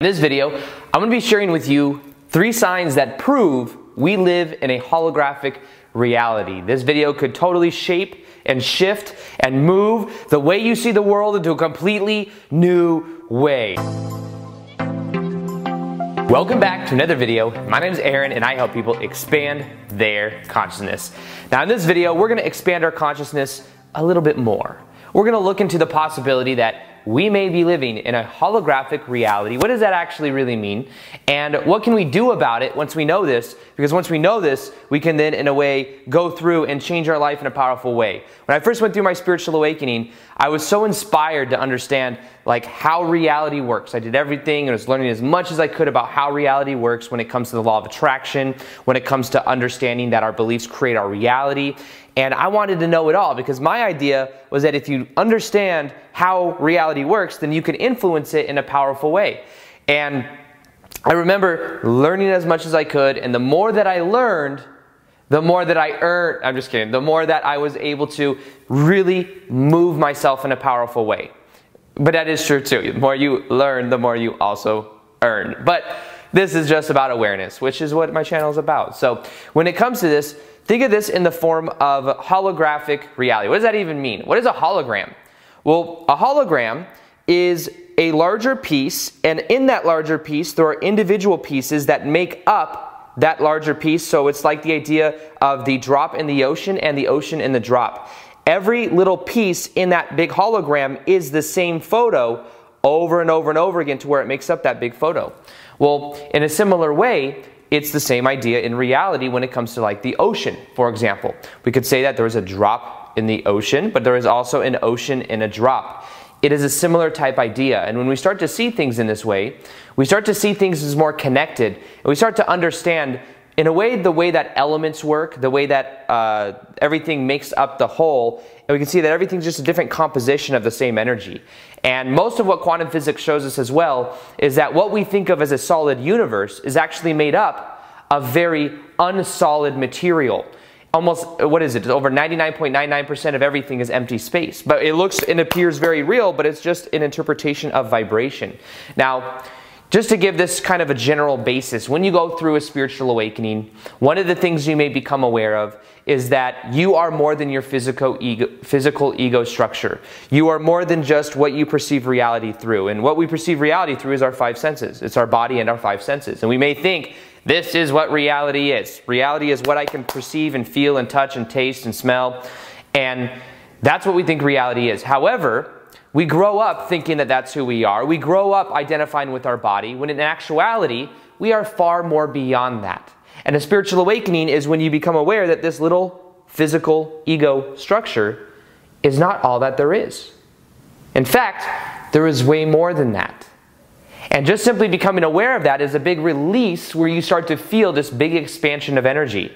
In this video, I'm going to be sharing with you three signs that prove we live in a holographic reality. This video could totally shape and shift and move the way you see the world into a completely new way. Welcome back to another video. My name is Aaron and I help people expand their consciousness. Now in this video, we're going to expand our consciousness a little bit more. We're going to look into the possibility that we may be living in a holographic reality. What does that actually really mean? And what can we do about it once we know this? Because once we know this, we can then, in a way, go through and change our life in a powerful way. When I first went through my spiritual awakening, I was so inspired to understand like how reality works. I did everything and was learning as much as I could about how reality works when it comes to the law of attraction, when it comes to understanding that our beliefs create our reality. And I wanted to know it all because my idea was that if you understand how reality works, then you can influence it in a powerful way. And I remember learning as much as I could, and the more that I learned, the more that I earned, I'm just kidding, the more that I was able to really move myself in a powerful way. But that is true too. The more you learn, the more you also earn. But this is just about awareness, which is what my channel is about. So when it comes to this, think of this in the form of holographic reality. What does that even mean? What is a hologram? Well, a hologram is a larger piece, and in that larger piece, there are individual pieces that make up that larger piece. So it's like the idea of the drop in the ocean and the ocean in the drop. Every little piece in that big hologram is the same photo over and over and over again to where it makes up that big photo. Well, in a similar way, it's the same idea in reality when it comes to like the ocean, for example. We could say that there is a drop in the ocean, but there is also an ocean in a drop. It is a similar type idea. And when we start to see things in this way, we start to see things as more connected. And we start to understand, in a way, the way that elements work, the way that uh, everything makes up the whole. And we can see that everything's just a different composition of the same energy. And most of what quantum physics shows us as well is that what we think of as a solid universe is actually made up of very unsolid material almost what is it over 99.99% of everything is empty space but it looks and appears very real but it's just an interpretation of vibration now just to give this kind of a general basis when you go through a spiritual awakening one of the things you may become aware of is that you are more than your physical ego, physical ego structure you are more than just what you perceive reality through and what we perceive reality through is our five senses it's our body and our five senses and we may think this is what reality is. Reality is what I can perceive and feel and touch and taste and smell. And that's what we think reality is. However, we grow up thinking that that's who we are. We grow up identifying with our body, when in actuality, we are far more beyond that. And a spiritual awakening is when you become aware that this little physical ego structure is not all that there is. In fact, there is way more than that. And just simply becoming aware of that is a big release where you start to feel this big expansion of energy.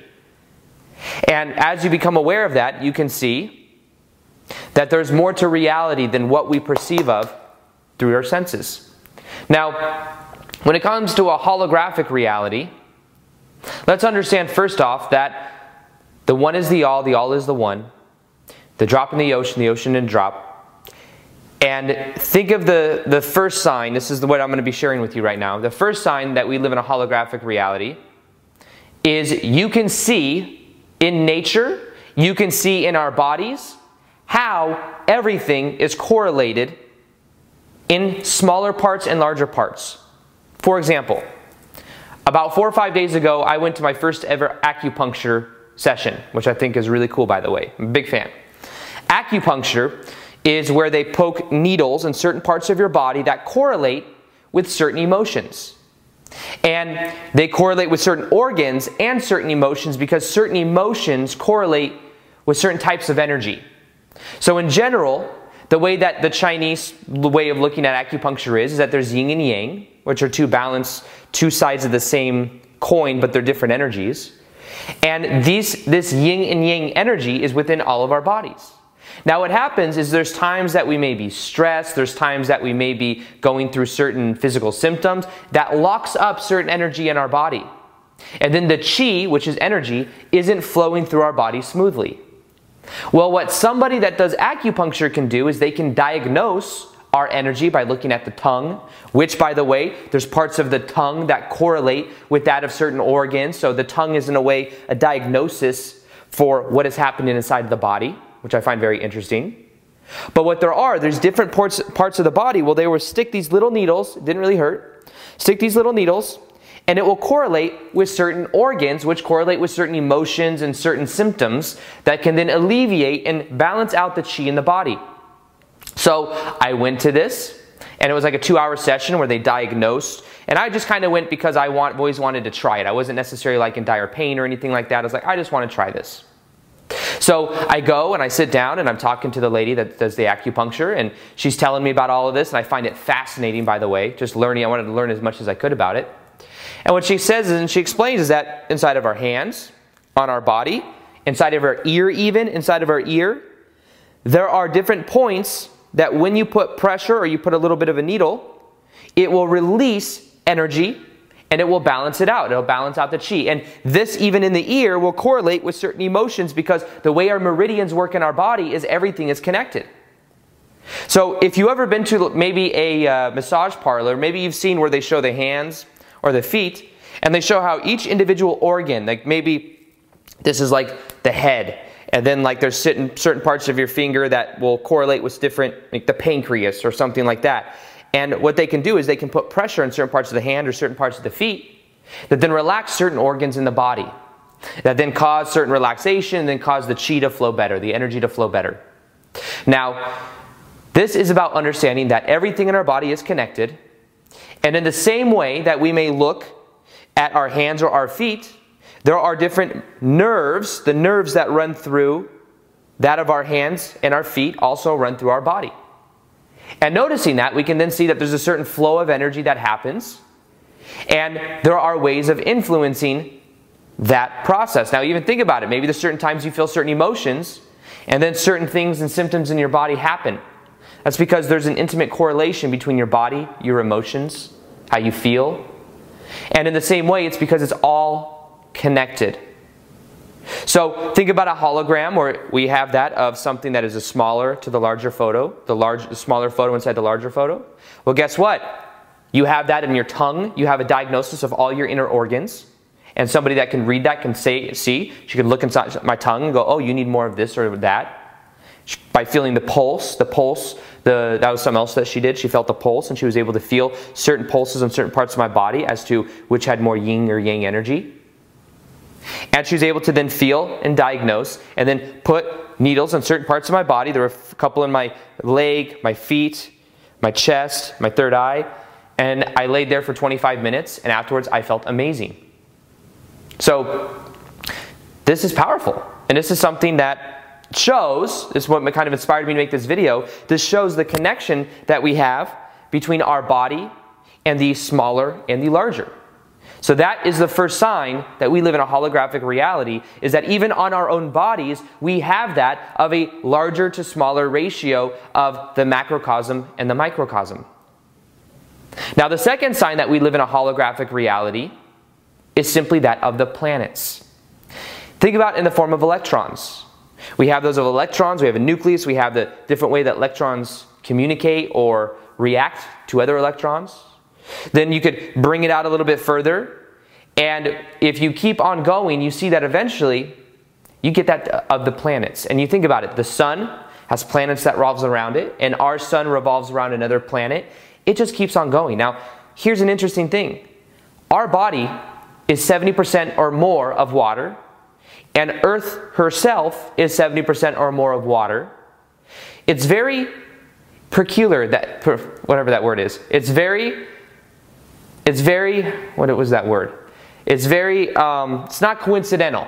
And as you become aware of that, you can see that there's more to reality than what we perceive of through our senses. Now, when it comes to a holographic reality, let's understand first off that the one is the all, the all is the one. The drop in the ocean, the ocean and drop. And think of the, the first sign, this is the what I'm going to be sharing with you right now. The first sign that we live in a holographic reality is you can see in nature, you can see in our bodies how everything is correlated in smaller parts and larger parts. For example, about four or five days ago, I went to my first ever acupuncture session, which I think is really cool, by the way. I'm a big fan. Acupuncture is where they poke needles in certain parts of your body that correlate with certain emotions. And they correlate with certain organs and certain emotions because certain emotions correlate with certain types of energy. So, in general, the way that the Chinese way of looking at acupuncture is, is that there's yin and yang, which are two balanced, two sides of the same coin, but they're different energies. And these, this yin and yang energy is within all of our bodies. Now, what happens is there's times that we may be stressed, there's times that we may be going through certain physical symptoms that locks up certain energy in our body. And then the chi, which is energy, isn't flowing through our body smoothly. Well, what somebody that does acupuncture can do is they can diagnose our energy by looking at the tongue, which, by the way, there's parts of the tongue that correlate with that of certain organs. So the tongue is, in a way, a diagnosis for what is happening inside the body, which I find very interesting. But what there are, there's different parts, parts of the body. Well, they will stick these little needles, didn't really hurt, stick these little needles, and it will correlate with certain organs, which correlate with certain emotions and certain symptoms that can then alleviate and balance out the chi in the body. So I went to this, and it was like a two hour session where they diagnosed. And I just kind of went because I want, always wanted to try it. I wasn't necessarily like in dire pain or anything like that. I was like, I just want to try this. So I go and I sit down and I'm talking to the lady that does the acupuncture, and she's telling me about all of this. And I find it fascinating, by the way, just learning. I wanted to learn as much as I could about it. And what she says is, and she explains, is that inside of our hands, on our body, inside of our ear, even inside of our ear, there are different points that when you put pressure or you put a little bit of a needle, it will release energy and it will balance it out. It'll balance out the chi. And this, even in the ear, will correlate with certain emotions because the way our meridians work in our body is everything is connected. So, if you've ever been to maybe a uh, massage parlor, maybe you've seen where they show the hands or the feet, and they show how each individual organ, like maybe this is like the head, and then like there's certain certain parts of your finger that will correlate with different, like the pancreas or something like that. And what they can do is they can put pressure in certain parts of the hand or certain parts of the feet that then relax certain organs in the body, that then cause certain relaxation and then cause the chi to flow better, the energy to flow better. Now, this is about understanding that everything in our body is connected and in the same way that we may look at our hands or our feet, there are different nerves, the nerves that run through that of our hands and our feet also run through our body. And noticing that, we can then see that there's a certain flow of energy that happens, and there are ways of influencing that process. Now, even think about it. Maybe there's certain times you feel certain emotions, and then certain things and symptoms in your body happen. That's because there's an intimate correlation between your body, your emotions, how you feel. And in the same way, it's because it's all connected. So think about a hologram where we have that of something that is a smaller to the larger photo, the large the smaller photo inside the larger photo. Well, guess what? You have that in your tongue. You have a diagnosis of all your inner organs. And somebody that can read that can say, see, she can look inside my tongue and go, oh, you need more of this or that. By feeling the pulse, the pulse the, that was something else that she did. She felt the pulse and she was able to feel certain pulses in certain parts of my body as to which had more yin or yang energy. And she was able to then feel and diagnose and then put needles in certain parts of my body. There were a couple in my leg, my feet, my chest, my third eye. And I laid there for 25 minutes and afterwards I felt amazing. So, this is powerful. And this is something that shows, this is what kind of inspired me to make this video, this shows the connection that we have between our body and the smaller and the larger. So that is the first sign that we live in a holographic reality is that even on our own bodies, we have that of a larger to smaller ratio of the macrocosm and the microcosm. Now, the second sign that we live in a holographic reality is simply that of the planets. Think about in the form of electrons. We have those of electrons, we have a nucleus, we have the different way that electrons communicate or react to other electrons. Then you could bring it out a little bit further. And if you keep on going, you see that eventually you get that of the planets. And you think about it the sun has planets that revolves around it, and our sun revolves around another planet. It just keeps on going. Now, here's an interesting thing our body is 70% or more of water, and Earth herself is 70% or more of water. It's very peculiar that whatever that word is. It's very it's very what was that word? It's very um, it's not coincidental.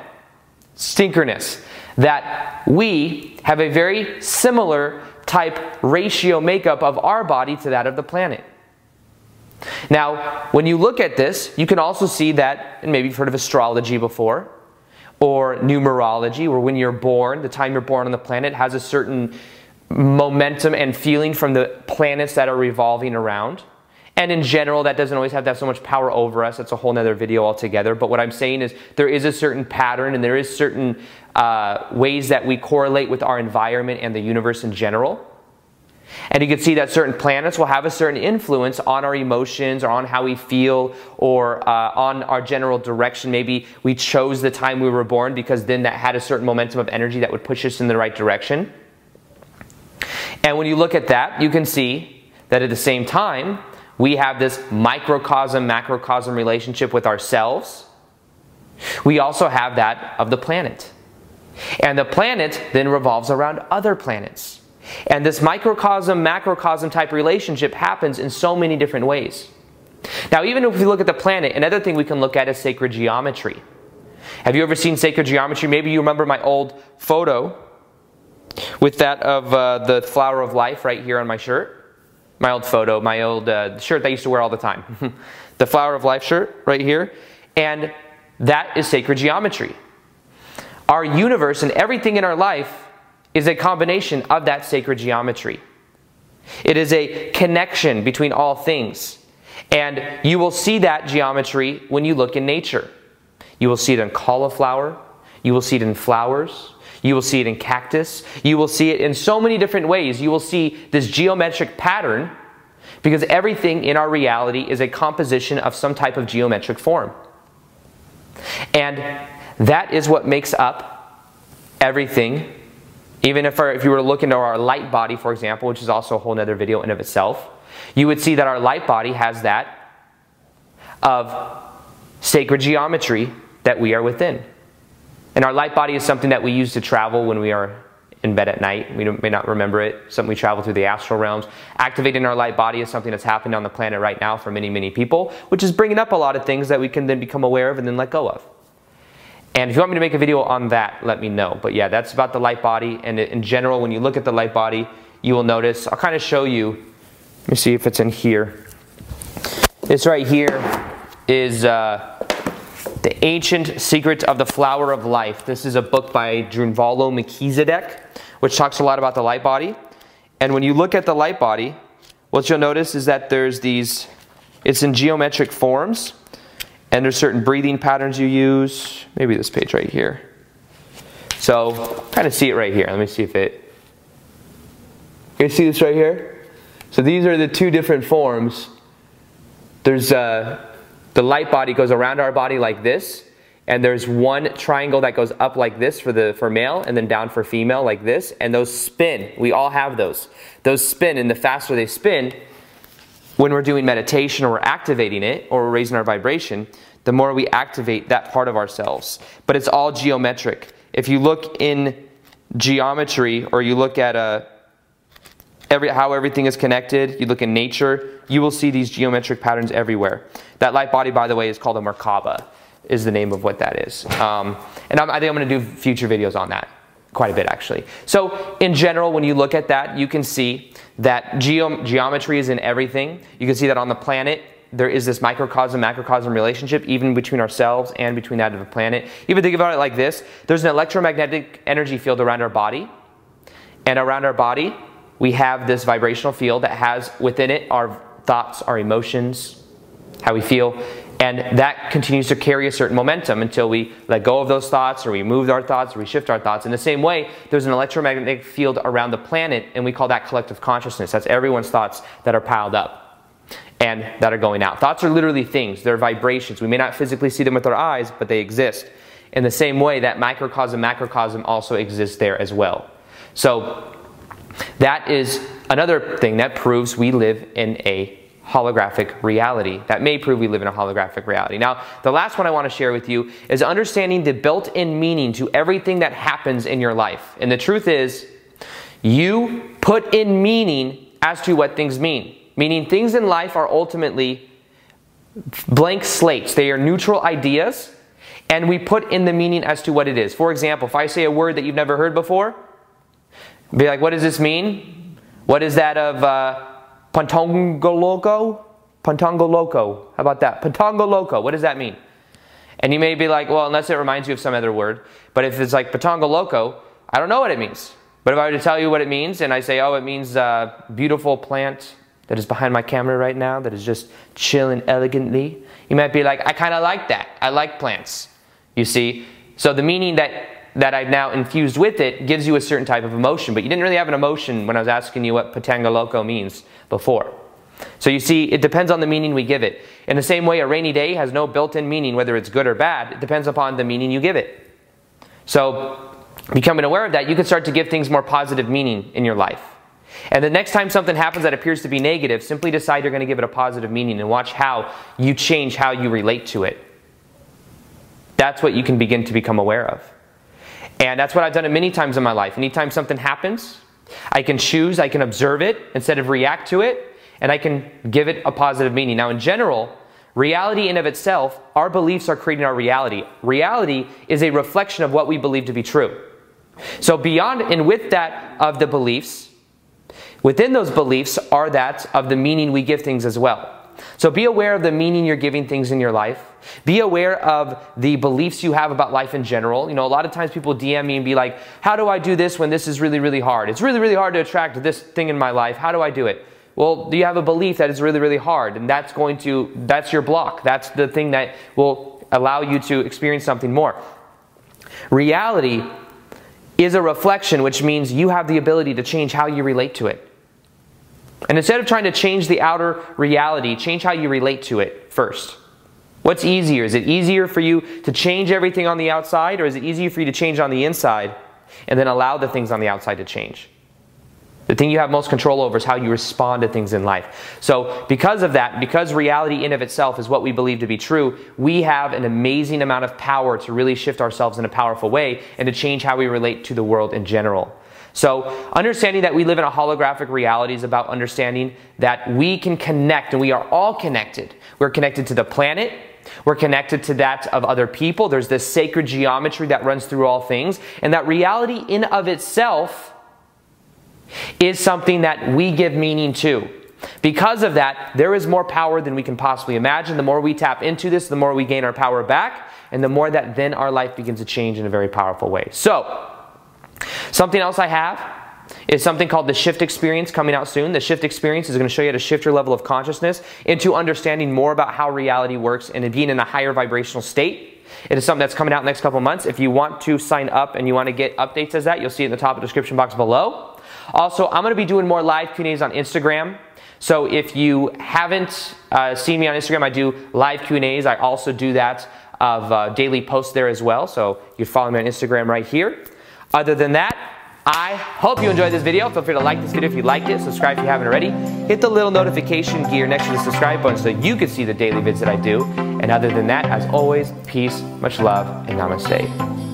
Synchronous that we have a very similar type ratio makeup of our body to that of the planet. Now, when you look at this, you can also see that, and maybe you've heard of astrology before, or numerology, where when you're born, the time you're born on the planet has a certain momentum and feeling from the planets that are revolving around. And in general, that doesn't always have to have so much power over us. That's a whole other video altogether. But what I'm saying is there is a certain pattern and there is certain uh, ways that we correlate with our environment and the universe in general. And you can see that certain planets will have a certain influence on our emotions or on how we feel or uh, on our general direction. Maybe we chose the time we were born because then that had a certain momentum of energy that would push us in the right direction. And when you look at that, you can see that at the same time, we have this microcosm macrocosm relationship with ourselves. We also have that of the planet. And the planet then revolves around other planets. And this microcosm macrocosm type relationship happens in so many different ways. Now, even if we look at the planet, another thing we can look at is sacred geometry. Have you ever seen sacred geometry? Maybe you remember my old photo with that of uh, the flower of life right here on my shirt. My old photo, my old uh, shirt that I used to wear all the time. the flower of life shirt right here. And that is sacred geometry. Our universe and everything in our life is a combination of that sacred geometry. It is a connection between all things. And you will see that geometry when you look in nature. You will see it in cauliflower, you will see it in flowers, you will see it in cactus, you will see it in so many different ways. You will see this geometric pattern because everything in our reality is a composition of some type of geometric form. And that is what makes up everything. Even if, our, if you were to look into our light body, for example, which is also a whole other video in of itself, you would see that our light body has that of sacred geometry that we are within. And our light body is something that we use to travel when we are in bed at night. We may not remember it. Something we travel through the astral realms. Activating our light body is something that's happened on the planet right now for many, many people, which is bringing up a lot of things that we can then become aware of and then let go of. And if you want me to make a video on that, let me know. But yeah, that's about the light body. And in general, when you look at the light body, you will notice, I'll kind of show you. Let me see if it's in here. This right here is uh, The Ancient Secret of the Flower of Life. This is a book by Drunvalo Melchizedek, which talks a lot about the light body. And when you look at the light body, what you'll notice is that there's these, it's in geometric forms. And there's certain breathing patterns you use. Maybe this page right here. So, kind of see it right here. Let me see if it. You see this right here? So these are the two different forms. There's uh, the light body goes around our body like this, and there's one triangle that goes up like this for the for male, and then down for female like this, and those spin. We all have those. Those spin, and the faster they spin, when we're doing meditation or we're activating it or we're raising our vibration, the more we activate that part of ourselves. But it's all geometric. If you look in geometry or you look at a, uh, every, how everything is connected, you look in nature, you will see these geometric patterns everywhere. That light body, by the way, is called a Merkaba, is the name of what that is. Um, and I'm, I think I'm going to do future videos on that quite a bit actually. So in general, when you look at that, you can see that geo- geometry is in everything. You can see that on the planet, there is this microcosm macrocosm relationship even between ourselves and between that of the planet. Even think about it like this there's an electromagnetic energy field around our body, and around our body, we have this vibrational field that has within it our thoughts, our emotions, how we feel. And that continues to carry a certain momentum until we let go of those thoughts or we move our thoughts or we shift our thoughts. In the same way, there's an electromagnetic field around the planet, and we call that collective consciousness. That's everyone's thoughts that are piled up and that are going out. Thoughts are literally things, they're vibrations. We may not physically see them with our eyes, but they exist. In the same way, that microcosm, macrocosm also exists there as well. So, that is another thing that proves we live in a holographic reality. That may prove we live in a holographic reality. Now, the last one I want to share with you is understanding the built in meaning to everything that happens in your life. And the truth is, you put in meaning as to what things mean. Meaning, things in life are ultimately blank slates, they are neutral ideas, and we put in the meaning as to what it is. For example, if I say a word that you've never heard before, be like, what does this mean? What is that of. Uh, Pantongoloco? Pantongoloco. How about that? Pantongoloco. What does that mean? And you may be like, well, unless it reminds you of some other word. But if it's like Patongoloco, I don't know what it means. But if I were to tell you what it means and I say, oh, it means a beautiful plant that is behind my camera right now that is just chilling elegantly, you might be like, I kind of like that. I like plants. You see? So the meaning that that I've now infused with it gives you a certain type of emotion, but you didn't really have an emotion when I was asking you what Patanga Loco means before. So you see, it depends on the meaning we give it. In the same way, a rainy day has no built in meaning, whether it's good or bad. It depends upon the meaning you give it. So, becoming aware of that, you can start to give things more positive meaning in your life. And the next time something happens that appears to be negative, simply decide you're going to give it a positive meaning and watch how you change how you relate to it. That's what you can begin to become aware of. And that's what I've done it many times in my life. Anytime something happens, I can choose, I can observe it instead of react to it, and I can give it a positive meaning. Now, in general, reality in of itself, our beliefs are creating our reality. Reality is a reflection of what we believe to be true. So beyond and with that of the beliefs, within those beliefs are that of the meaning we give things as well. So be aware of the meaning you're giving things in your life. Be aware of the beliefs you have about life in general. You know, a lot of times people DM me and be like, How do I do this when this is really, really hard? It's really, really hard to attract this thing in my life. How do I do it? Well, do you have a belief that is really, really hard? And that's going to, that's your block. That's the thing that will allow you to experience something more. Reality is a reflection, which means you have the ability to change how you relate to it. And instead of trying to change the outer reality, change how you relate to it first. What's easier? Is it easier for you to change everything on the outside, or is it easier for you to change on the inside and then allow the things on the outside to change? The thing you have most control over is how you respond to things in life. So, because of that, because reality in of itself is what we believe to be true, we have an amazing amount of power to really shift ourselves in a powerful way and to change how we relate to the world in general. So, understanding that we live in a holographic reality is about understanding that we can connect and we are all connected. We're connected to the planet, we're connected to that of other people. There's this sacred geometry that runs through all things, and that reality in of itself is something that we give meaning to. Because of that, there is more power than we can possibly imagine. The more we tap into this, the more we gain our power back, and the more that then our life begins to change in a very powerful way. So, something else I have is something called the shift experience coming out soon. The shift experience is going to show you how to shift your level of consciousness into understanding more about how reality works and being in a higher vibrational state. It is something that's coming out next couple months. If you want to sign up and you want to get updates as that, you'll see it in the top of the description box below. Also, I'm going to be doing more live Q&As on Instagram. So if you haven't uh, seen me on Instagram, I do live Q&As. I also do that of uh, daily posts there as well. So you follow me on Instagram right here. Other than that, I hope you enjoyed this video. Feel free to like this video if you liked it. Subscribe if you haven't already. Hit the little notification gear next to the subscribe button so you can see the daily vids that I do. And other than that, as always, peace, much love, and namaste.